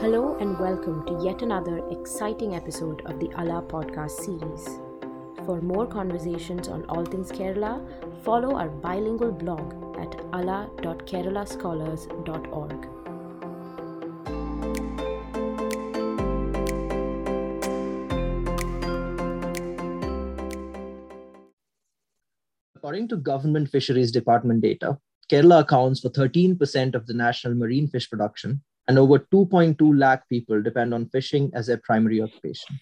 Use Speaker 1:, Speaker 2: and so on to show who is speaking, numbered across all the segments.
Speaker 1: Hello and welcome to yet another exciting episode of the Ala podcast series. For more conversations on all things Kerala, follow our bilingual blog at ala.keralascholars.org.
Speaker 2: According to Government Fisheries Department data, Kerala accounts for 13% of the national marine fish production, and over 2.2 lakh people depend on fishing as their primary occupation.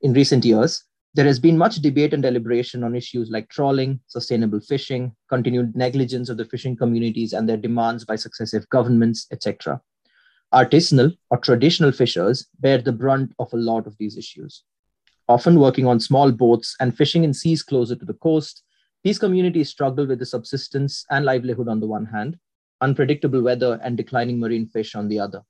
Speaker 2: In recent years, there has been much debate and deliberation on issues like trawling, sustainable fishing, continued negligence of the fishing communities and their demands by successive governments, etc. Artisanal or traditional fishers bear the brunt of a lot of these issues. Often working on small boats and fishing in seas closer to the coast, these communities struggle with the subsistence and livelihood on the one hand, unpredictable weather and declining marine fish on the other.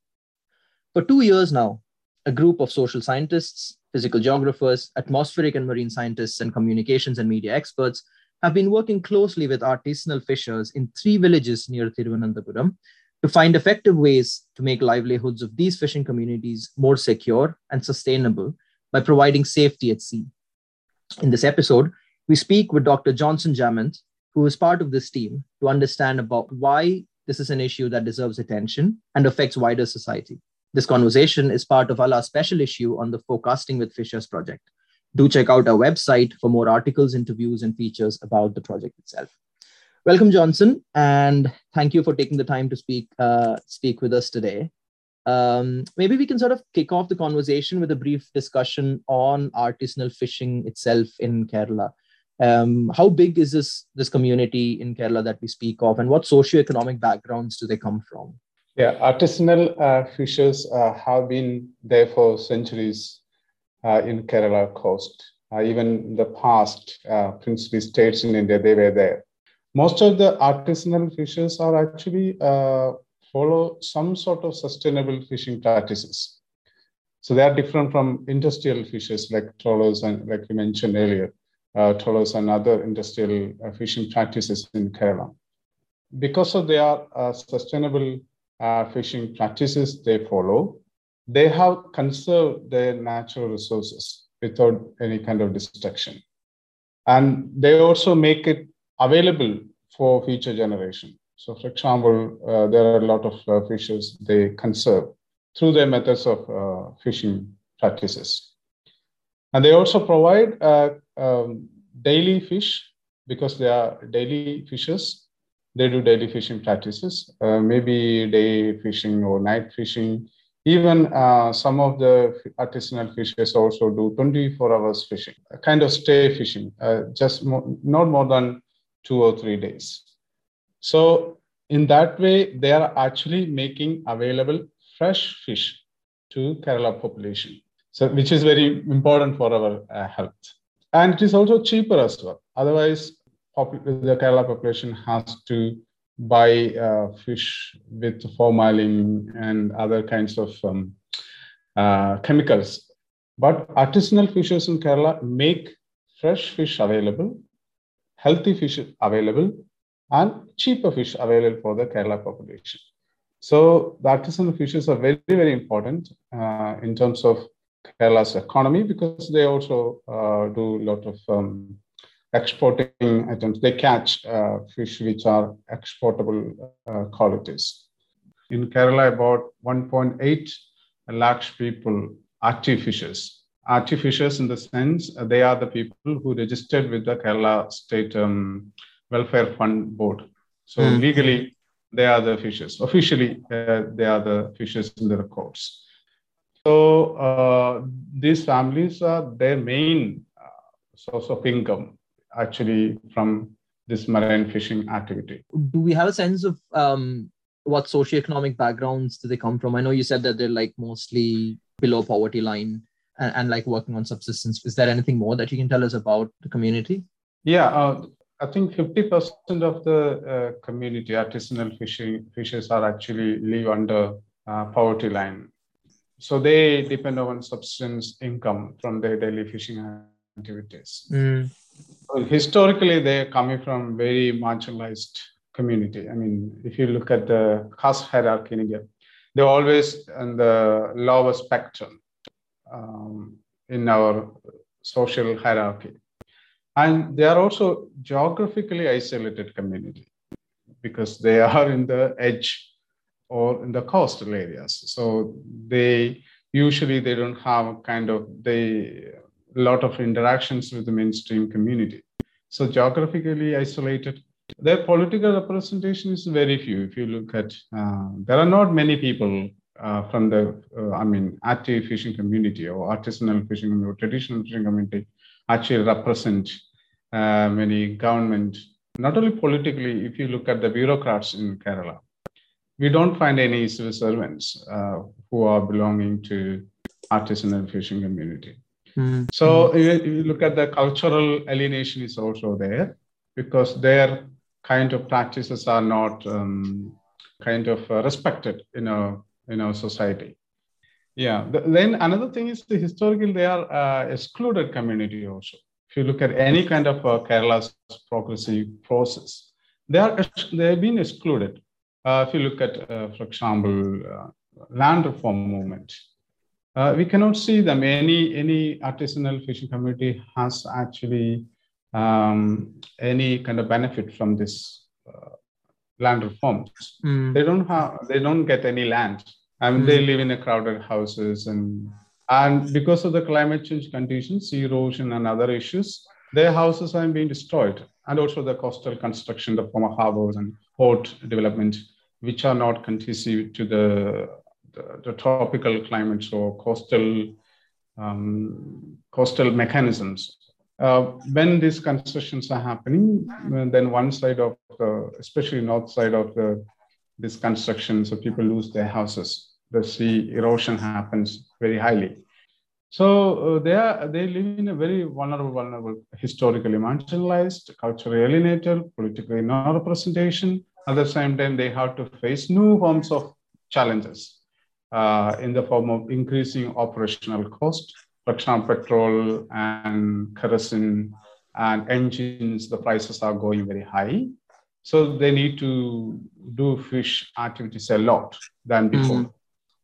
Speaker 2: For two years now, a group of social scientists, physical geographers, atmospheric and marine scientists, and communications and media experts have been working closely with artisanal fishers in three villages near Thiruvananthapuram to find effective ways to make livelihoods of these fishing communities more secure and sustainable by providing safety at sea. In this episode, we speak with Dr. Johnson Jament, who is part of this team, to understand about why this is an issue that deserves attention and affects wider society. This conversation is part of Ala's special issue on the Forecasting with Fishers project. Do check out our website for more articles, interviews, and features about the project itself. Welcome, Johnson, and thank you for taking the time to speak uh, speak with us today. Um, maybe we can sort of kick off the conversation with a brief discussion on artisanal fishing itself in Kerala. Um, how big is this this community in Kerala that we speak of, and what socioeconomic backgrounds do they come from?
Speaker 3: Yeah, artisanal uh, fishers uh, have been there for centuries uh, in Kerala coast. Uh, even in the past, uh, princely states in India, they were there. Most of the artisanal fishers are actually uh, follow some sort of sustainable fishing practices. So they are different from industrial fishers like trawlers and like you mentioned earlier uh, trawlers and other industrial uh, fishing practices in Kerala. Because of their uh, sustainable uh, fishing practices they follow, they have conserved their natural resources without any kind of destruction. And they also make it available for future generation. So, for example, uh, there are a lot of uh, fishes they conserve through their methods of fishing practices. And they also provide um, daily fish because they are daily fishers. They do daily fishing practices, uh, maybe day fishing or night fishing. Even uh, some of the artisanal fishers also do 24 hours fishing, a kind of stay fishing, uh, just not more than two or three days. So, in that way, they are actually making available fresh fish to Kerala population, so which is very important for our uh, health and it is also cheaper as well. Otherwise, the Kerala population has to buy uh, fish with formalin and other kinds of um, uh, chemicals. But artisanal fishers in Kerala make fresh fish available, healthy fish available, and cheaper fish available for the Kerala population. So the artisanal fishers are very, very important uh, in terms of Kerala's economy because they also uh, do a lot of um, exporting items. They catch uh, fish which are exportable uh, qualities. In Kerala, about 1.8 lakhs people. Active fishers in the sense uh, they are the people who registered with the Kerala State um, Welfare Fund Board. So mm. legally, they are the fishers. Officially, uh, they are the fishers in the records. So uh, these families are their main uh, source of income actually from this marine fishing activity.
Speaker 2: Do we have a sense of um, what socioeconomic backgrounds do they come from? I know you said that they're like mostly below poverty line and, and like working on subsistence. Is there anything more that you can tell us about the community?
Speaker 3: Yeah, uh, I think 50% of the uh, community artisanal fishing fishers are actually live under uh, poverty line so they depend on subsistence income from their daily fishing activities. Mm. So historically, they're coming from very marginalized community. I mean, if you look at the caste hierarchy in India, they're always in the lower spectrum um, in our social hierarchy. And they are also geographically isolated community because they are in the edge or in the coastal areas. So they usually they don't have kind of they a lot of interactions with the mainstream community. So geographically isolated. Their political representation is very few. If you look at, uh, there are not many people uh, from the, uh, I mean, active fishing community or artisanal fishing or traditional fishing community actually represent uh, many government, not only politically, if you look at the bureaucrats in Kerala, we don't find any civil servants uh, who are belonging to artisanal fishing community. Mm-hmm. So you, you look at the cultural alienation is also there because their kind of practices are not um, kind of uh, respected in our in our society. Yeah. The, then another thing is the historical they are uh, excluded community also. If you look at any kind of uh, Kerala's progressive process, they are they have been excluded. Uh, if you look at, uh, for example, uh, land reform movement, uh, we cannot see them. Any any artisanal fishing community has actually um, any kind of benefit from this uh, land reforms. Mm. They don't have. They don't get any land. I mean, mm. they live in a crowded houses and and because of the climate change conditions, sea erosion and other issues, their houses are being destroyed, and also the coastal construction, the former harbors and port development, which are not conducive to the the, the tropical climates or coastal um, coastal mechanisms. Uh, when these constructions are happening, then one side of the, especially north side of the this construction, so people lose their houses. The sea erosion happens very highly. So uh, they are they live in a very vulnerable, vulnerable, historically marginalized, culturally alienated, politically non-representation. At the same time, they have to face new forms of challenges uh, in the form of increasing operational cost. For example, petrol and kerosene and engines, the prices are going very high. So they need to do fish activities a lot than before. Mm.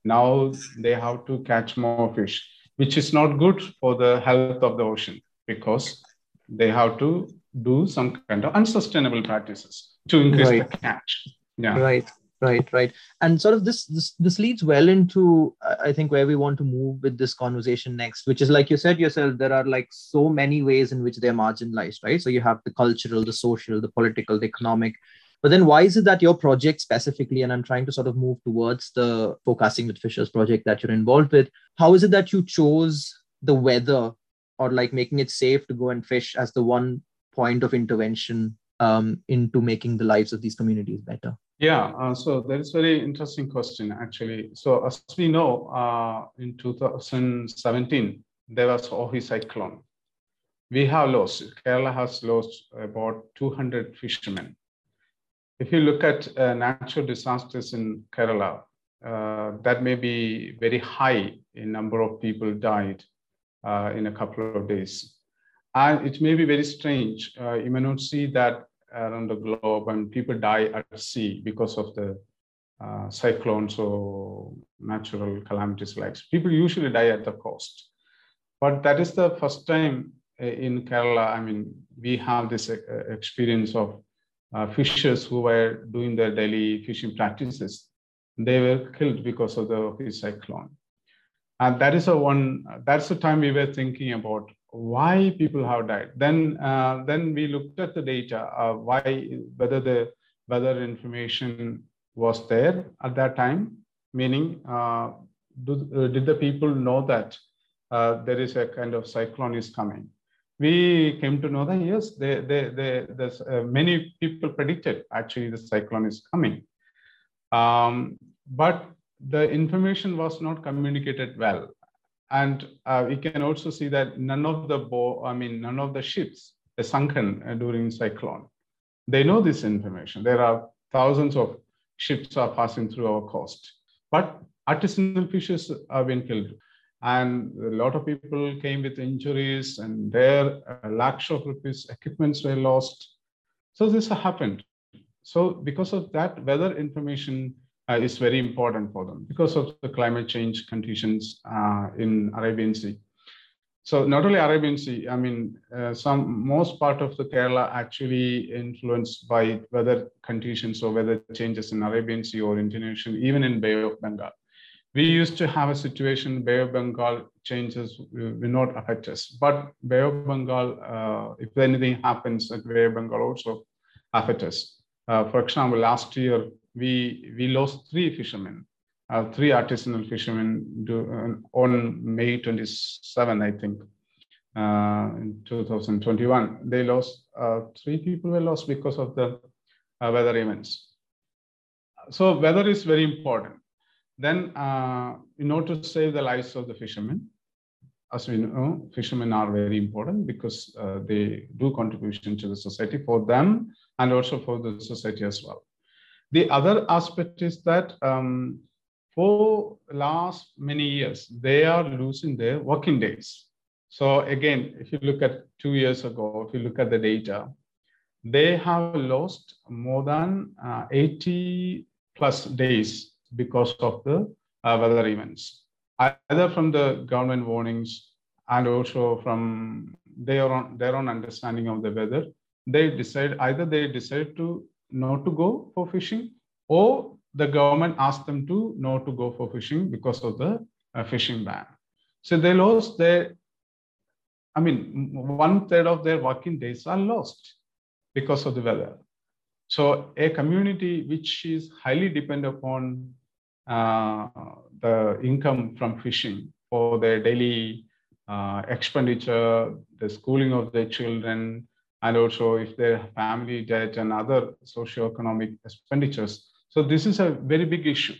Speaker 3: Now they have to catch more fish, which is not good for the health of the ocean because they have to do some kind of unsustainable practices to increase right. the catch.
Speaker 2: Yeah. Right right right and sort of this this this leads well into uh, i think where we want to move with this conversation next which is like you said yourself there are like so many ways in which they're marginalized right so you have the cultural the social the political the economic but then why is it that your project specifically and i'm trying to sort of move towards the forecasting with fishers project that you're involved with how is it that you chose the weather or like making it safe to go and fish as the one point of intervention um, into making the lives of these communities better
Speaker 3: yeah, uh, so that is very interesting question actually. So as we know, uh, in 2017 there was Ockhi cyclone. We have lost. Kerala has lost about 200 fishermen. If you look at uh, natural disasters in Kerala, uh, that may be very high in number of people died uh, in a couple of days. And it may be very strange. Uh, you may not see that around the globe and people die at sea because of the uh, cyclones or natural calamities like people usually die at the coast. But that is the first time uh, in kerala i mean we have this uh, experience of uh, fishers who were doing their daily fishing practices. They were killed because of the cyclone. And that is a one that's the time we were thinking about why people have died. Then, uh, then we looked at the data, uh, why, whether the weather information was there at that time, meaning uh, do, uh, did the people know that uh, there is a kind of cyclone is coming? We came to know that yes, they, they, they, there's, uh, many people predicted actually the cyclone is coming. Um, but the information was not communicated well and uh, we can also see that none of the bo- I mean, none of the ships are sunken uh, during cyclone. They know this information. There are thousands of ships are passing through our coast, but artisanal fishers have been killed. And a lot of people came with injuries and their uh, lakhs of rupees equipments were lost. So this happened. So because of that weather information uh, is very important for them because of the climate change conditions uh, in Arabian Sea. So not only Arabian Sea, I mean, uh, some most part of the Kerala actually influenced by weather conditions or weather changes in Arabian Sea or Indonesian, even in Bay of Bengal. We used to have a situation Bay of Bengal changes will not affect us, but Bay of Bengal, uh, if anything happens at Bay of Bengal also affect us. Uh, for example, last year we we lost three fishermen uh, three artisanal fishermen do, uh, on May 27, I think, uh, in 2021. They lost, uh, three people were lost because of the uh, weather events. So weather is very important. Then uh, in order to save the lives of the fishermen, as we know, fishermen are very important because they do contribution to the society for them and also for the society as well. The other aspect is that um, for last many years, they are losing their working days. So again, if you look at two years ago, if you look at the data, they have lost more than uh, 80 plus days because of the uh, weather events, either from the government warnings and also from their own, their own understanding of the weather. They decide either they decide to not to go for fishing or the government asked them to not to go for fishing because of the uh, fishing ban. So they lost their, I mean, one third of their working days are lost because of the weather. So a community which is highly dependent upon uh, the income from fishing for their daily uh, expenditure, the schooling of their children, and also if their family debt and other socio-economic expenditures, so this is a very big issue.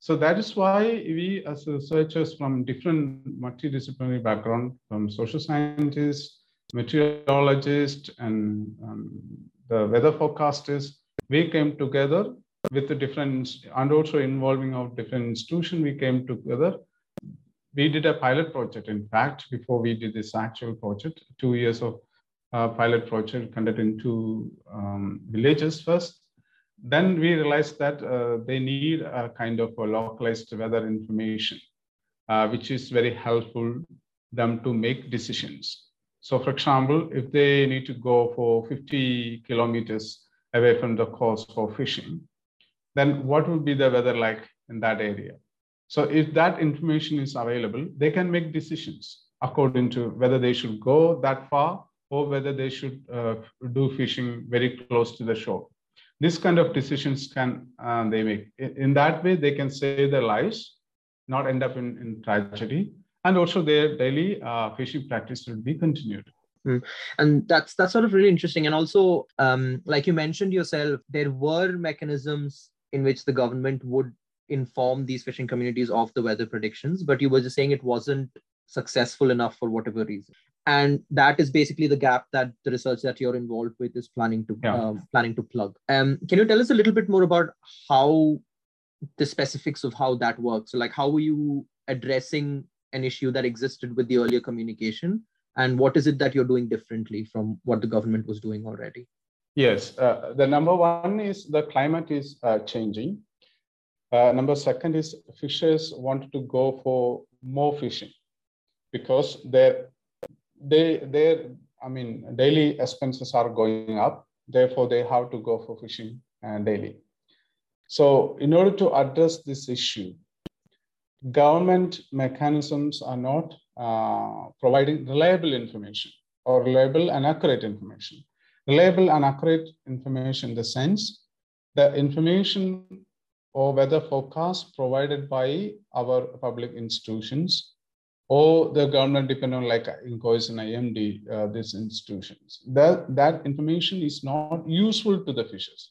Speaker 3: So that is why we as researchers from different multidisciplinary background, from social scientists, meteorologists, and um, the weather forecasters, we came together with the different, and also involving our different institution, we came together. We did a pilot project, in fact, before we did this actual project, two years of pilot project conducted in two um, villages first then we realized that uh, they need a kind of a localized weather information, uh, which is very helpful them to make decisions. So for example, if they need to go for 50 kilometers away from the coast for fishing, then what will be the weather like in that area? So if that information is available, they can make decisions according to whether they should go that far or whether they should uh, do fishing very close to the shore. This kind of decisions can uh, they make. In that way they can save their lives not end up in, in tragedy and also their daily uh, fishing practice will be continued.
Speaker 2: Mm. and that's that's sort of really interesting. And also um, like you mentioned yourself there were mechanisms in which the government would inform these fishing communities of the weather predictions but you were just saying it wasn't successful enough for whatever reason and that is basically the gap that the research that you're involved with is planning to yeah. um, planning to plug. Um, can you tell us a little bit more about how the specifics of how that works? So like how were you addressing an issue that existed with the earlier communication? And what is it that you're doing differently from what the government was doing already?
Speaker 3: Yes uh, the number one is the climate is uh, changing. Uh, number second is fishers wanted to go for more fishing because their they their I mean daily expenses are going up. Therefore, they have to go for fishing uh, daily. So, in order to address this issue, government mechanisms are not uh, providing reliable information or reliable and accurate information. Reliable and accurate information in the sense the information or weather forecast provided by our public institutions or the government depend on like INCOIS and IMD, uh, these institutions. That, that information is not useful to the fishers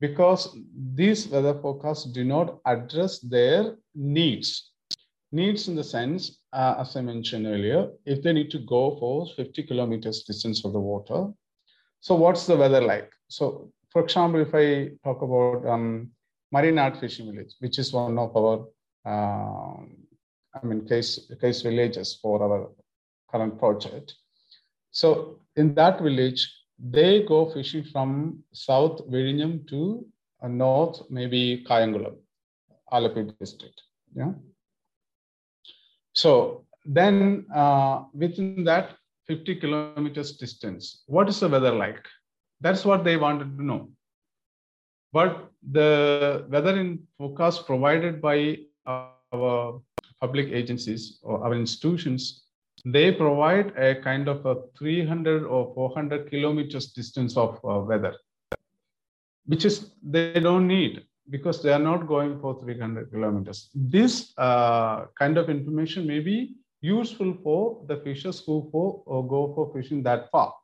Speaker 3: because these weather forecasts do not address their needs. Needs in the sense, uh, as I mentioned earlier, if they need to go for 50 kilometers distance of the water, so what's the weather like? So for example, if I talk about um, Marianad Fishing Village, which is one of our uh, I mean, case, case villages for our current project. So in that village, they go fishing from South Vizhinjam to uh, north, maybe Kayamkulam, Alappuzha district. Yeah. So then uh, within that 50 kilometers distance, what is the weather like? That's what they wanted to know. But the weather in forecast provided by our public agencies or our institutions, they provide a kind of a 300 or 400 kilometers distance of uh, weather, which is they don't need because they are not going for 300 kilometers. This uh, kind of information may be useful for the fishers who for, or go for fishing that far.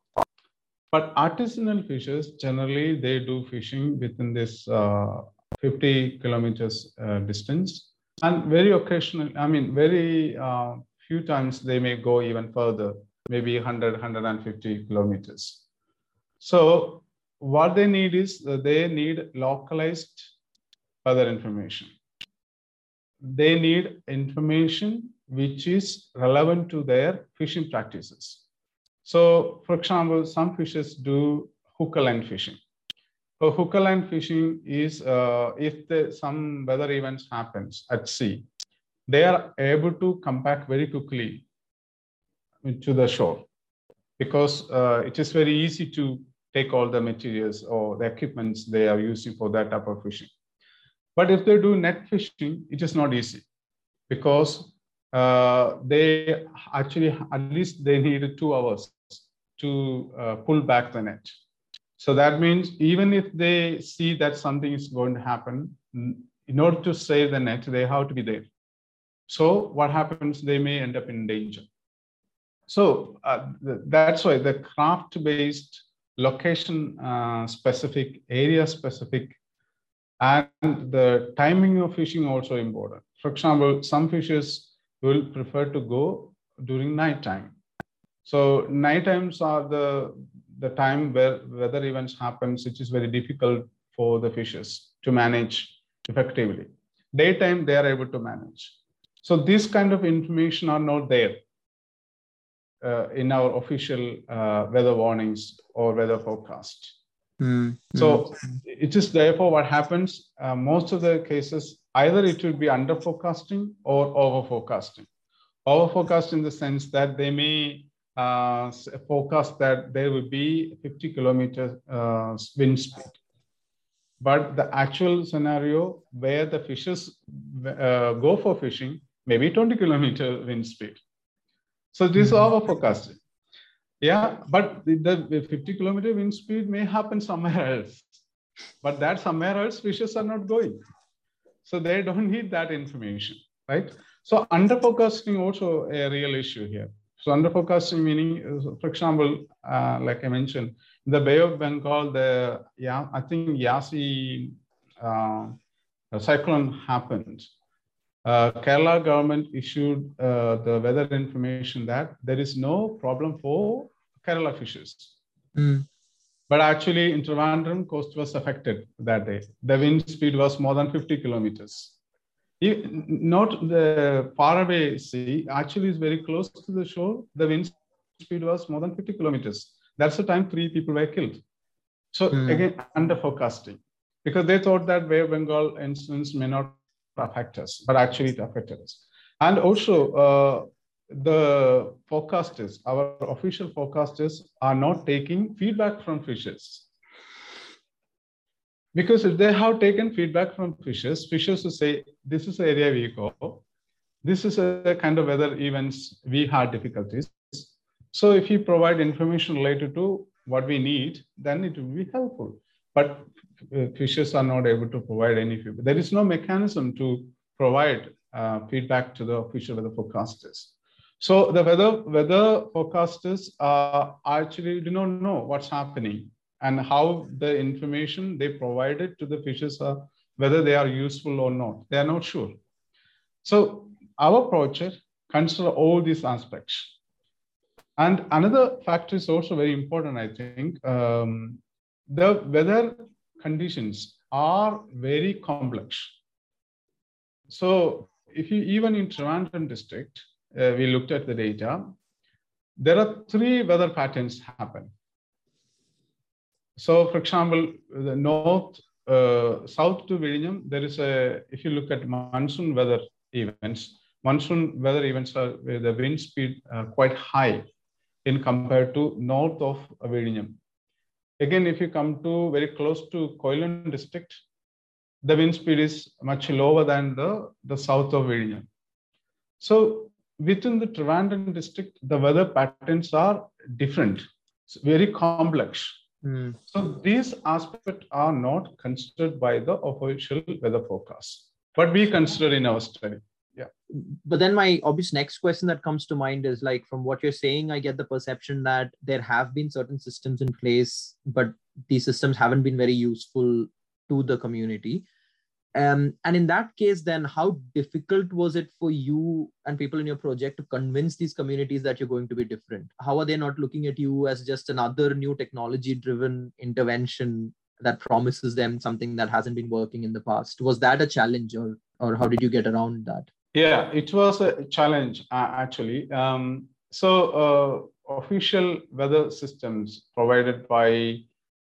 Speaker 3: But artisanal fishers, generally, they do fishing within this uh, 50 kilometers uh, distance. And very occasionally, I mean, very uh, few times they may go even further, maybe 100, 150 kilometers. So what they need is they need localized other information. They need information which is relevant to their fishing practices. So, for example, some fishers do hooker line fishing. So, hooker line fishing is uh, if the, some weather events happens at sea, they are able to come back very quickly to the shore because uh, it is very easy to take all the materials or the equipments they are using for that type of fishing. But if they do net fishing, it is not easy because uh, they actually at least they need two hours to uh, pull back the net. So that means even if they see that something is going to happen, in order to save the net, they have to be there. So what happens? They may end up in danger. So uh, that's why the craft-based, location-specific, uh, area-specific, and the timing of fishing also important. For example, some fishers will prefer to go during night time. So night times are the the time where weather events happens, which is very difficult for the fishes to manage effectively. Daytime, they are able to manage. So this kind of information are not there uh, in our official uh, weather warnings or weather forecast. Mm, so it is therefore what happens. Uh, most of the cases, either it will be under forecasting or over forecasting. Over forecast in the sense that they may uh, forecast that there will be 50 kilometer uh, wind speed but the actual scenario where the fishes uh, go for fishing maybe 20 kilometer wind speed. So this is our forecasting. Yeah, but the, the 50 kilometer wind speed may happen somewhere else. But that somewhere else, fishes are not going. So they don't need that information, right? So under forecasting also a real issue here. So under forecasting meaning, for example, uh, like I mentioned, the Bay of Bengal, the yeah, I think Yaas uh, cyclone happened uh, Kerala government issued uh, the weather information that there is no problem for Kerala fishes. Mm. But actually, in Trivandrum, coast was affected that day. The wind speed was more than 50 kilometers. Not the faraway sea, actually is very close to the shore. The wind speed was more than 50 kilometers. That's the time three people were killed. So mm. again, under forecasting, because they thought that Bay Bengal incidents may not affect us, but actually it affected us. And also, uh, the forecasters, our official forecasters, are not taking feedback from fishers. Because if they have taken feedback from fishers, fishers will say, this is the area we go. This is a kind of weather events we had difficulties. So if you provide information related to what we need, then it will be helpful. But uh, fishers are not able to provide any feedback. There is no mechanism to provide uh, feedback to the official weather forecasters. So the weather weather forecasters uh, actually do not know what's happening and how the information they provided to the fishes are whether they are useful or not. They are not sure. So our project consider all these aspects. And another factor is also very important, I think. Um, the weather conditions are very complex. So if you even in Trivandrum district, uh, we looked at the data, there are three weather patterns happen. So for example, the north uh, south to Vizhinjam, there is a, if you look at monsoon weather events, monsoon weather events are the wind speed uh, quite high in compared to north of Vizhinjam. Again, if you come to very close to Quilon district, the wind speed is much lower than the, the south of Vizhinjam. So within the Trivandrum district, the weather patterns are different, it's very complex.
Speaker 2: Mm.
Speaker 3: So these aspects are not considered by the official weather forecast, but we consider in our study. Yeah.
Speaker 2: But then my obvious next question that comes to mind is like from what you're saying, I get the perception that there have been certain systems in place, but these systems haven't been very useful to the community. Um, and in that case, then how difficult was it for you and people in your project to convince these communities that you're going to be different? How are they not looking at you as just another new technology driven intervention that promises them something that hasn't been working in the past? Was that a challenge or, or how did you get around that?
Speaker 3: Yeah, it was a challenge uh, actually. Um, so, uh, official weather systems provided by,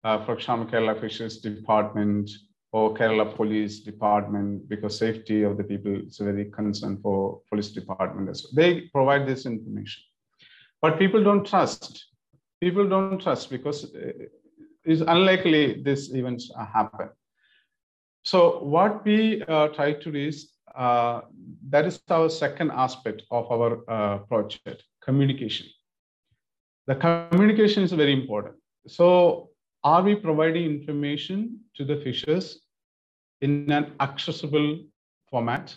Speaker 3: uh, for example, Kerala Fisheries Department, or Kerala Police Department because safety of the people is a very concern for police department well. They provide this information, but people don't trust. People don't trust because uh, it's unlikely these events happen. So what we uh, try to do is uh, that is our second aspect of our uh, project, communication. The communication is very important. So are we providing information to the fishers in an accessible format,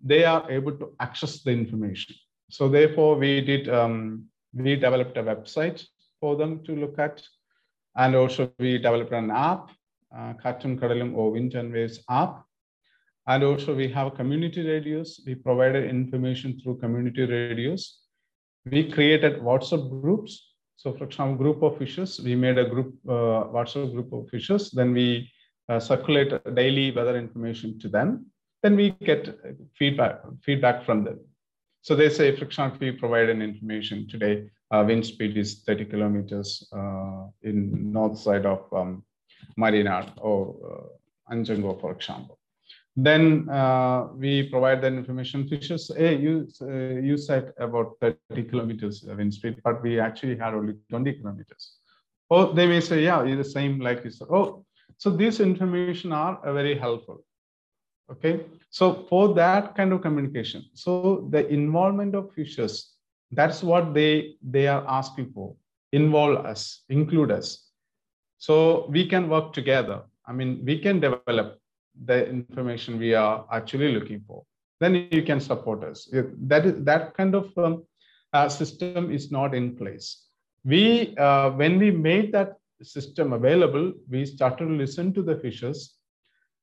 Speaker 3: they are able to access the information. So therefore, we did um, we developed a website for them to look at, and also we developed an app, uh, Kattum Kadalum or Wind and Waves app, and also we have community radios. We provided information through community radios. We created WhatsApp groups. So for example, group of fishers, we made a group uh, WhatsApp group of fishers. Then we uh, circulate daily weather information to them, then we get feedback feedback from them. So they say, for example, we provide an information today, uh, wind speed is 30 kilometers uh, in north side of um, Marina or uh, Anjengo, for example. Then uh, we provide that information. Fishers, hey, you, uh, you said about 30 kilometers wind speed, but we actually had only 20 kilometers. Or they may say, yeah, it's the same like you said. Oh, so these information are very helpful. Okay, so for that kind of communication, so the involvement of fishers, that's what they they are asking for. Involve us, include us, so we can work together. I mean, we can develop the information we are actually looking for. Then you can support us. That is that kind of um, uh, system is not in place. We uh, when we made that system available, we started to listen to the fishers.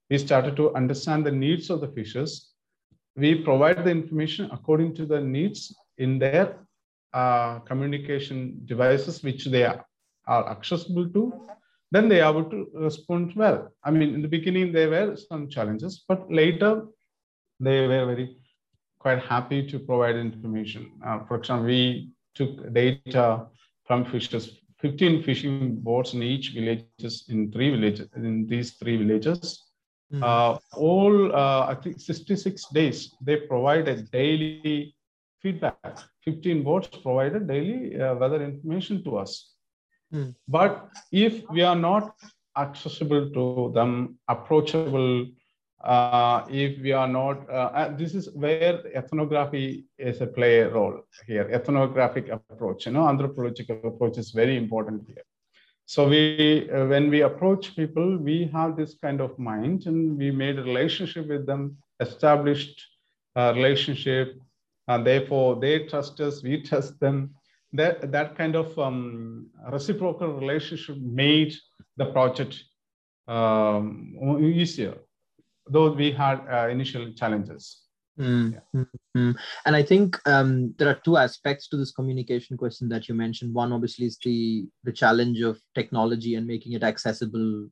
Speaker 3: We started to understand the needs of the fishers. We provide the information according to the needs in their uh, communication devices, which they are, are accessible to. Then they are able to respond well. I mean, in the beginning, there were some challenges, but later they were very quite happy to provide information. Uh, for example, we took data from fishers 15 fishing boats in each villages in three villages in these three villages mm. uh, all uh, i think 66 days they provide a daily feedback 15 boats provided daily uh, weather information to us mm. but if we are not accessible to them approachable uh, if we are not, uh, this is where ethnography is a play a role here, ethnographic approach, you know, anthropological approach is very important here. So we, uh, when we approach people, we have this kind of mind and we made a relationship with them, established a relationship, and therefore they trust us, we trust them. That, that kind of um, reciprocal relationship made the project um, easier though we had uh, initial challenges.
Speaker 2: Mm, yeah. mm, And I think um, there are two aspects to this communication question that you mentioned. One, obviously, is the the challenge of technology and making it accessible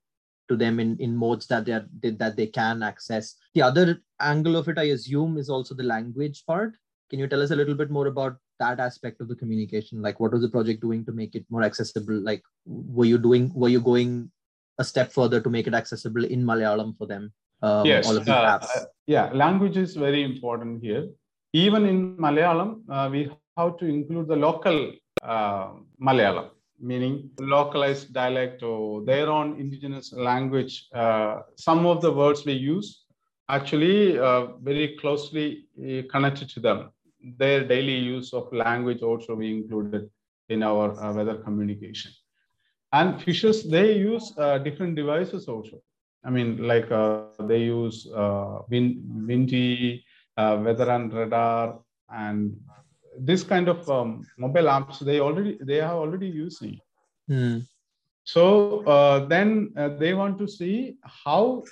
Speaker 2: to them in, in modes that they are that they can access. The other angle of it, I assume, is also the language part. Can you tell us a little bit more about that aspect of the communication? Like, what was the project doing to make it more accessible? Like, were you doing? Were you going a step further to make it accessible in Malayalam for them. Um,
Speaker 3: yes,
Speaker 2: all of these
Speaker 3: uh,
Speaker 2: apps.
Speaker 3: yeah, language is very important here. Even in Malayalam, uh, we have to include the local uh, Malayalam, meaning localized dialect or their own indigenous language. Uh, some of the words we use actually uh, very closely uh, connected to them. Their daily use of language also we included in our uh, weather communication. And fishers, they use uh, different devices also. I mean, like uh, they use uh, wind, windy, uh, weather and radar, and this kind of um, mobile apps. They already they are already using.
Speaker 2: Hmm.
Speaker 3: So uh, then uh, they want to see how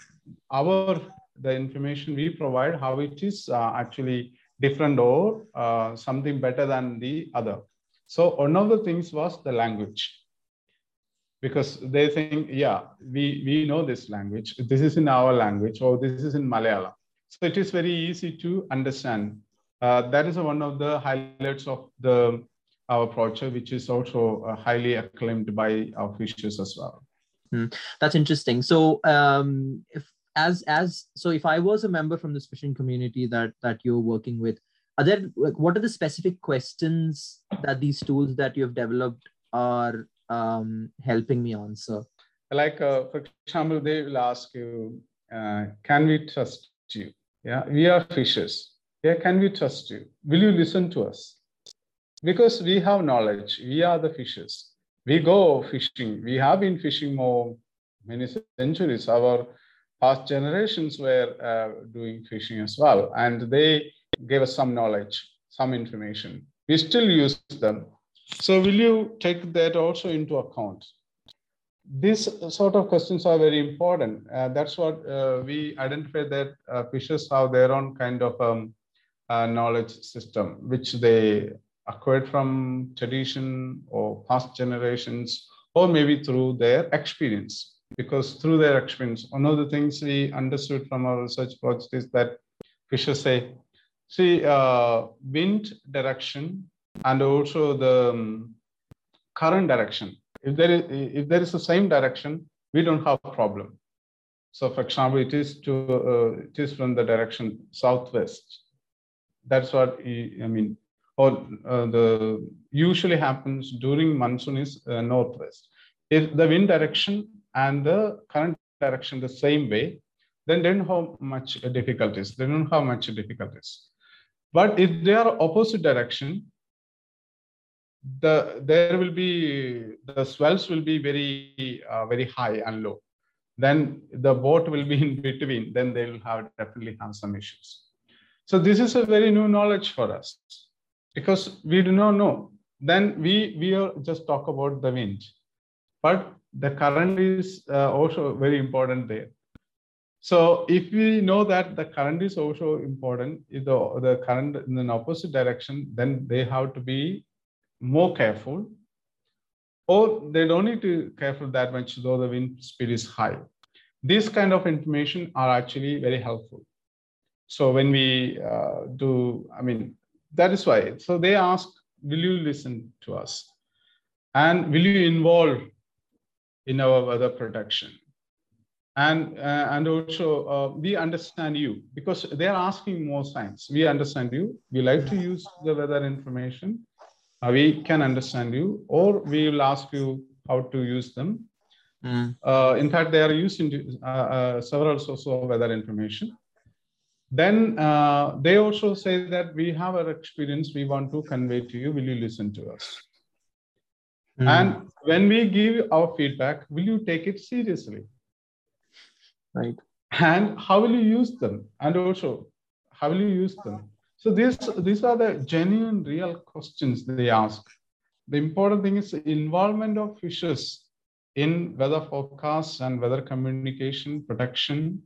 Speaker 3: our the information we provide how it is uh, actually different or uh, something better than the other. So one of the things was the language because they think, yeah, we, we know this language. This is in our language or this is in Malayalam. So it is very easy to understand. Uh, that is one of the highlights of the our project, which is also uh, highly acclaimed by our fishers as well.
Speaker 2: That's interesting. So, um, if as as so, if I was a member from this fishing community that that you're working with, are there like what are the specific questions that these tools that you've developed are um, helping me answer?
Speaker 3: like uh, for example they will ask you uh, can we trust you? Yeah we are fishers. Yeah can we trust you? Will you listen to us? Because we have knowledge. We are the fishers. We go fishing. We have been fishing more many centuries. Our past generations were uh, doing fishing as well. And they gave us some knowledge some information. We still use them so will you take that also into account these sort of questions are very important. Uh, that's what uh, we identify that uh, fishers have their own kind of um, uh, knowledge system, which they acquired from tradition or past generations, or maybe through their experience. Because through their experience, one of the things we understood from our research project is that fishers say, see, uh, wind direction and also the um, current direction. If there is if there is the same direction we don't have a problem. So for example it is to uh, it is from the direction southwest. That's what i mean or uh, the usually happens during monsoon is uh, northwest. If the wind direction and the current direction the same way then they don't have much difficulties. They don't have much difficulties. But if they are opposite direction the there will be the swells will be very uh, very high and low. Then the boat will be in between then they will have definitely have some issues. So this is a very new knowledge for us because we do not know. Then we we just talk about the wind. But the current is uh, also very important there. So if we know that the current is also important if the, the current in an opposite direction then they have to be more careful, or they don't need to careful that much though the wind speed is high. These kind of information are actually very helpful. So when we uh, do, I mean, that is why. So they ask, will you listen to us? And will you involve in our weather protection? And, uh, and also uh, we understand you because they're asking more science. We understand you. We like to use the weather information uh, we can understand you or we will ask you how to use them.
Speaker 2: Mm.
Speaker 3: uh, in fact they are used in uh, uh, several sources of weather information. Then uh, they also say that we have our experience we want to convey to you. Will you listen to us?
Speaker 2: Mm.
Speaker 3: and when we give our feedback will you take it seriously?
Speaker 2: Right.
Speaker 3: and how will you use them? And also how will you use them so these these are the genuine real questions they ask. The important thing is involvement of fishers in weather forecasts and weather communication protection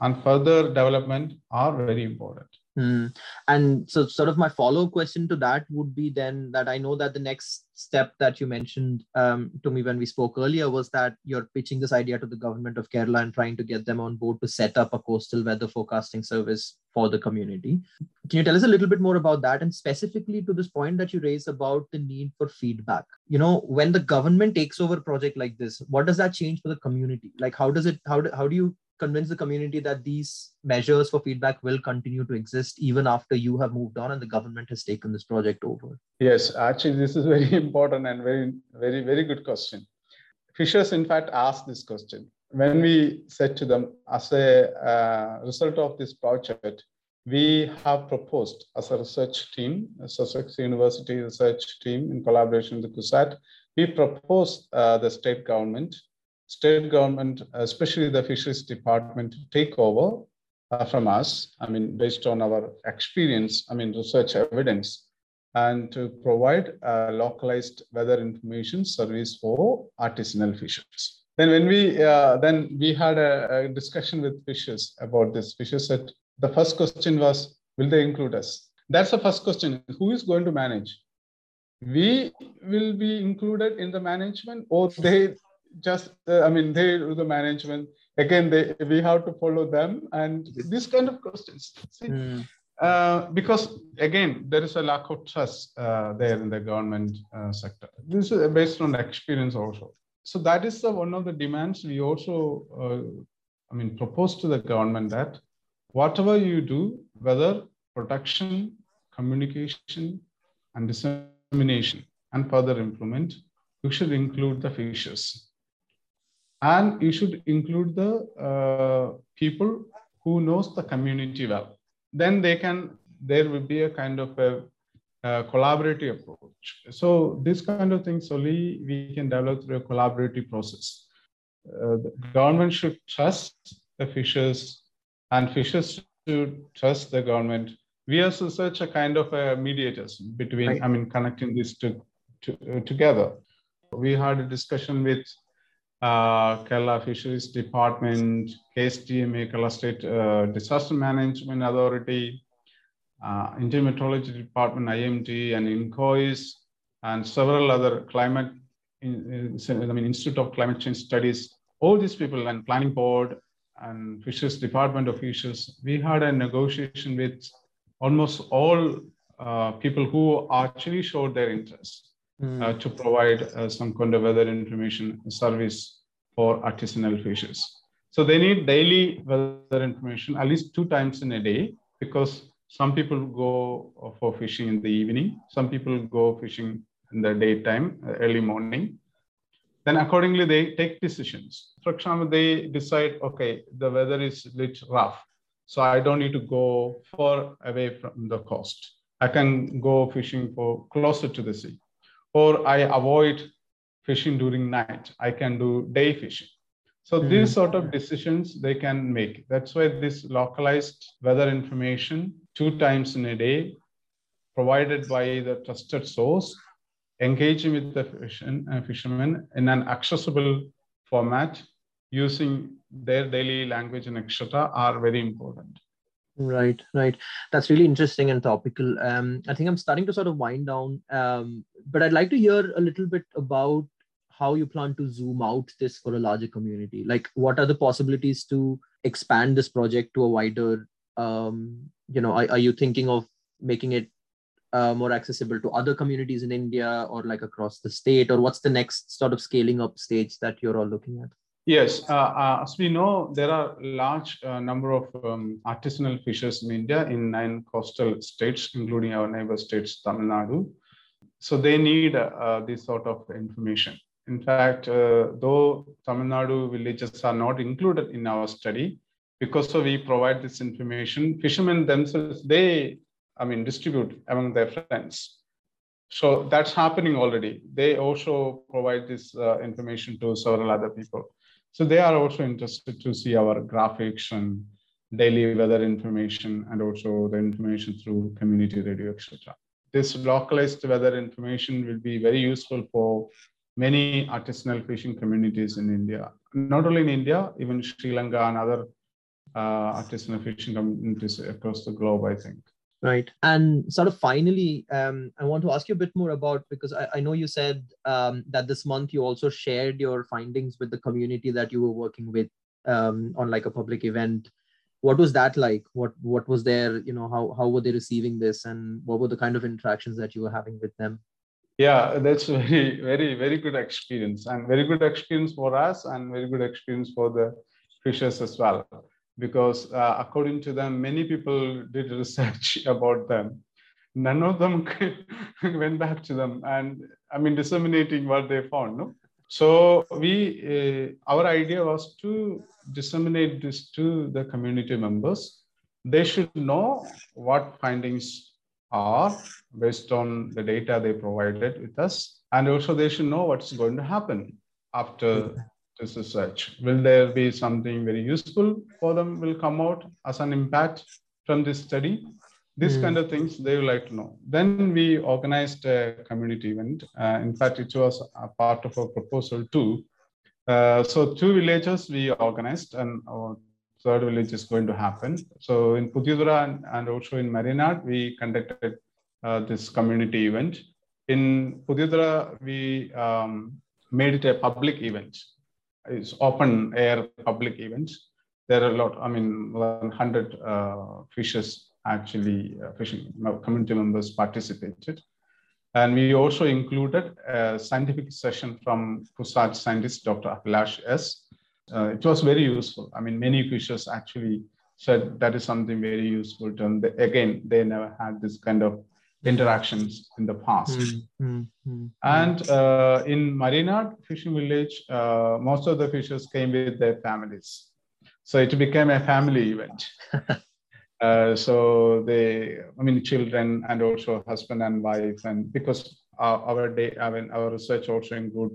Speaker 3: and further development are very important
Speaker 2: Hmm. And so, sort of, my follow up question to that would be then that I know that the next step that you mentioned um, to me when we spoke earlier was that you're pitching this idea to the government of Kerala and trying to get them on board to set up a coastal weather forecasting service for the community. Can you tell us a little bit more about that and specifically to this point that you raised about the need for feedback? You know, when the government takes over a project like this, what does that change for the community? Like, how does it, how do, how do you convince the community that these measures for feedback will continue to exist even after you have moved on and the government has taken this project over?
Speaker 3: Yes, actually, this is very important and very, very, very good question. Fishers, in fact, asked this question when we said to them, as a uh, result of this project, we have proposed as a research team, a Sussex University research team in collaboration with the KUSAT, we proposed uh, the state government, state government, especially the fisheries department, to take over uh, from us, I mean, based on our experience, I mean, research evidence, and to provide a localized weather information service for artisanal fishers then when we uh, then we had a, a, discussion with fishers about this. Fishers said the first question was will they include us? That's the first question. Who is going to manage? We will be included in the management or they just uh, i mean they do the management. Again they we have to follow them and this kind of questions. See, mm. uh, because again there is a lack of trust uh, there in the government uh, sector. This is based on experience also. So that is the, one of the demands we also, uh, I mean, propose to the government that whatever you do, whether production, communication, and dissemination, and further improvement, you should include the fishers. And you should include the uh, people who knows the community well. Then they can, there will be a kind of a uh, collaborative approach. So this kind of things only we can develop through a collaborative process. Uh, the government should trust the fishers and fishers should trust the government. We are such a kind of a mediators between, right. I mean, connecting these two to uh, together. We had a discussion with uh, Kerala Fisheries Department, KSDMA, Kerala State uh, Disaster Management Authority, uh, Indian Meteorology Department, IMD, and INCOIS, and several other climate, in, I mean, Institute of Climate Change Studies, all these people and planning board and fisheries department officials, we had a negotiation with almost all uh, people who actually showed their interest mm. uh, to provide uh, some kind of weather information service for artisanal fishers. So they need daily weather information at least two times in a day because some people go for fishing in the evening. Some people go fishing in the daytime, early morning. Then accordingly, they take decisions. For example, they decide, okay, the weather is a little rough. So I don't need to go far away from the coast. I can go fishing for closer to the sea. Or I avoid fishing during night. I can do day fishing. So mm-hmm. these sort of decisions they can make. That's why this localized weather information two times in a day, provided by the trusted source, engaging with the uh, fishermen in an accessible format using their daily language and etc. are very important.
Speaker 2: Right, right. That's really interesting and topical. Um, I think I'm starting to sort of wind down, um, but I'd like to hear a little bit about how you plan to zoom out this for a larger community. Like, what are the possibilities to expand this project to a wider um, you know, are, are you thinking of making it uh, more accessible to other communities in India or like across the state? Or what's the next sort of scaling up stage that you're all looking at?
Speaker 3: Yes, uh, uh, as we know, there are large uh, number of um, artisanal fishers in India in nine coastal states, including our neighbor states, Tamil Nadu. So they need uh, uh, this sort of information. In fact, though Tamil Nadu villages are not included in our study, because we provide this information, fishermen themselves, they, I mean, distribute among their friends. So that's happening already. They also provide this uh, information to several other people. So they are also interested to see our graphics and daily weather information and also the information through community radio, etc. This localized weather information will be very useful for many artisanal fishing communities in India. Not only in India, even Sri Lanka and other uh, artisanal fishing communities across the globe, I think.
Speaker 2: Right. And sort of finally, um, I want to ask you a bit more about because I, I know you said um, that this month you also shared your findings with the community that you were working with um, on like a public event. what was that like what what was their you know how how were they receiving this and what were the kind of interactions that you were having with them
Speaker 3: yeah that's very very very good experience and very good experience for us and very good experience for the fishers as well because uh, according to them many people did research about them. None of them went back to them and i mean disseminating what they found no? So we uh, our idea was to disseminate this to the community members. They should know what findings are based on the data they provided with us and also they should know what's going to happen after this research will there be something very useful for them will come out as an impact from this study? These mm. kind of things they would like to know. Then we organized a community event uh, in fact it was a part of a proposal too. Uh, so two villages we organized and our third village is going to happen. So in Puthiyathura and, and also in Marianad we conducted uh, this community event. In Puthiyathura we um, made it a public event it's open air public events. there are a lot i mean 100 uh, actually uh, fishing community members participated. And we also included a scientific session from CUSAT scientist, Dr. Abhilash S. Uh, it was very useful. I mean, many fishers actually said that is something very useful to them. Again, they never had this kind of interactions in the past. Mm, mm, and uh, in Marianad fishing village, uh, most of the fishers came with their families. So it became a family event. Uh, so they, I mean, children and also husband and wife, and because our, our day, I mean, our research also include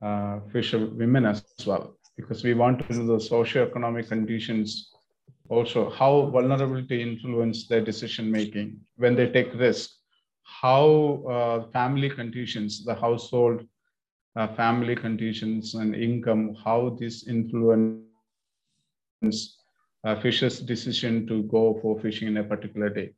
Speaker 3: uh, fisher women as well, because we want to know the socio-economic conditions, also how vulnerability influence their decision making when they take risk, how uh, family conditions, the household uh, family conditions and income, how this influence uh, fisher's decision to go for fishing in a particular day.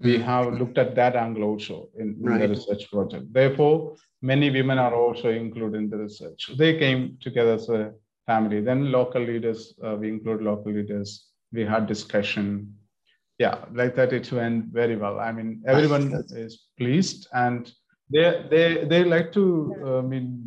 Speaker 3: We mm-hmm. have looked at that angle also in, in right. the research project. Therefore, many women are also included in the research. They came together as a family. Then local leaders, uh, we include local leaders. We had discussion. Yeah, like that it went very well. I mean, everyone is pleased and they they they like to. Uh, I mean,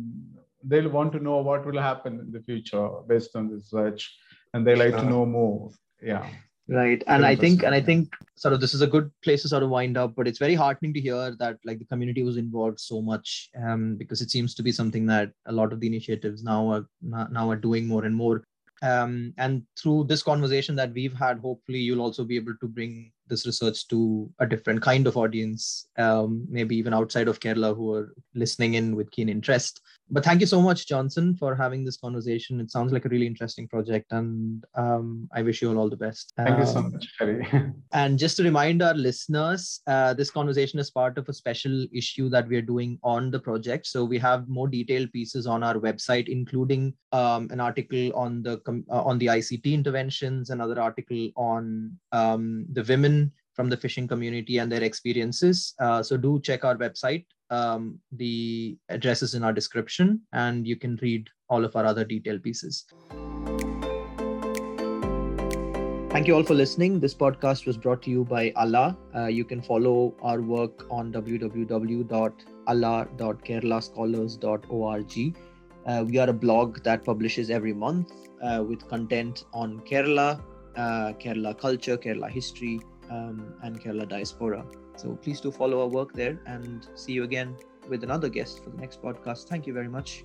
Speaker 3: they'll want to know what will happen in the future based on this research, and they like to know more yeah
Speaker 2: right and i think and i think sort of this is a good place to sort of wind up but it's very heartening to hear that like the community was involved so much um, because it seems to be something that a lot of the initiatives now are now are doing more and more um, and through this conversation that we've had hopefully you'll also be able to bring this research to a different kind of audience um, maybe even outside of kerala who are listening in with keen interest but thank you so much, Johnson, for having this conversation. It sounds like a really interesting project, and um, I wish you all all the best.
Speaker 3: Thank um, you so um, much, Harry.
Speaker 2: and just to remind our listeners, uh, this conversation is part of a special issue that we are doing on the project. So we have more detailed pieces on our website, including um, an article on the uh, on the ICT interventions, another article on um, the women from the fishing community and their experiences. Uh, so do check our website um, the address is in our description, and you can read all of our other detailed pieces. Thank you all for listening. This podcast was brought to you by Ala. Uh, you can follow our work on www.ala.keralascholars.org. Uh, we are a blog that publishes every month uh, with content on Kerala, uh, Kerala culture, Kerala history, um, and Kerala diaspora. So please do follow our work there and see you again with another guest for the next podcast. Thank you very much.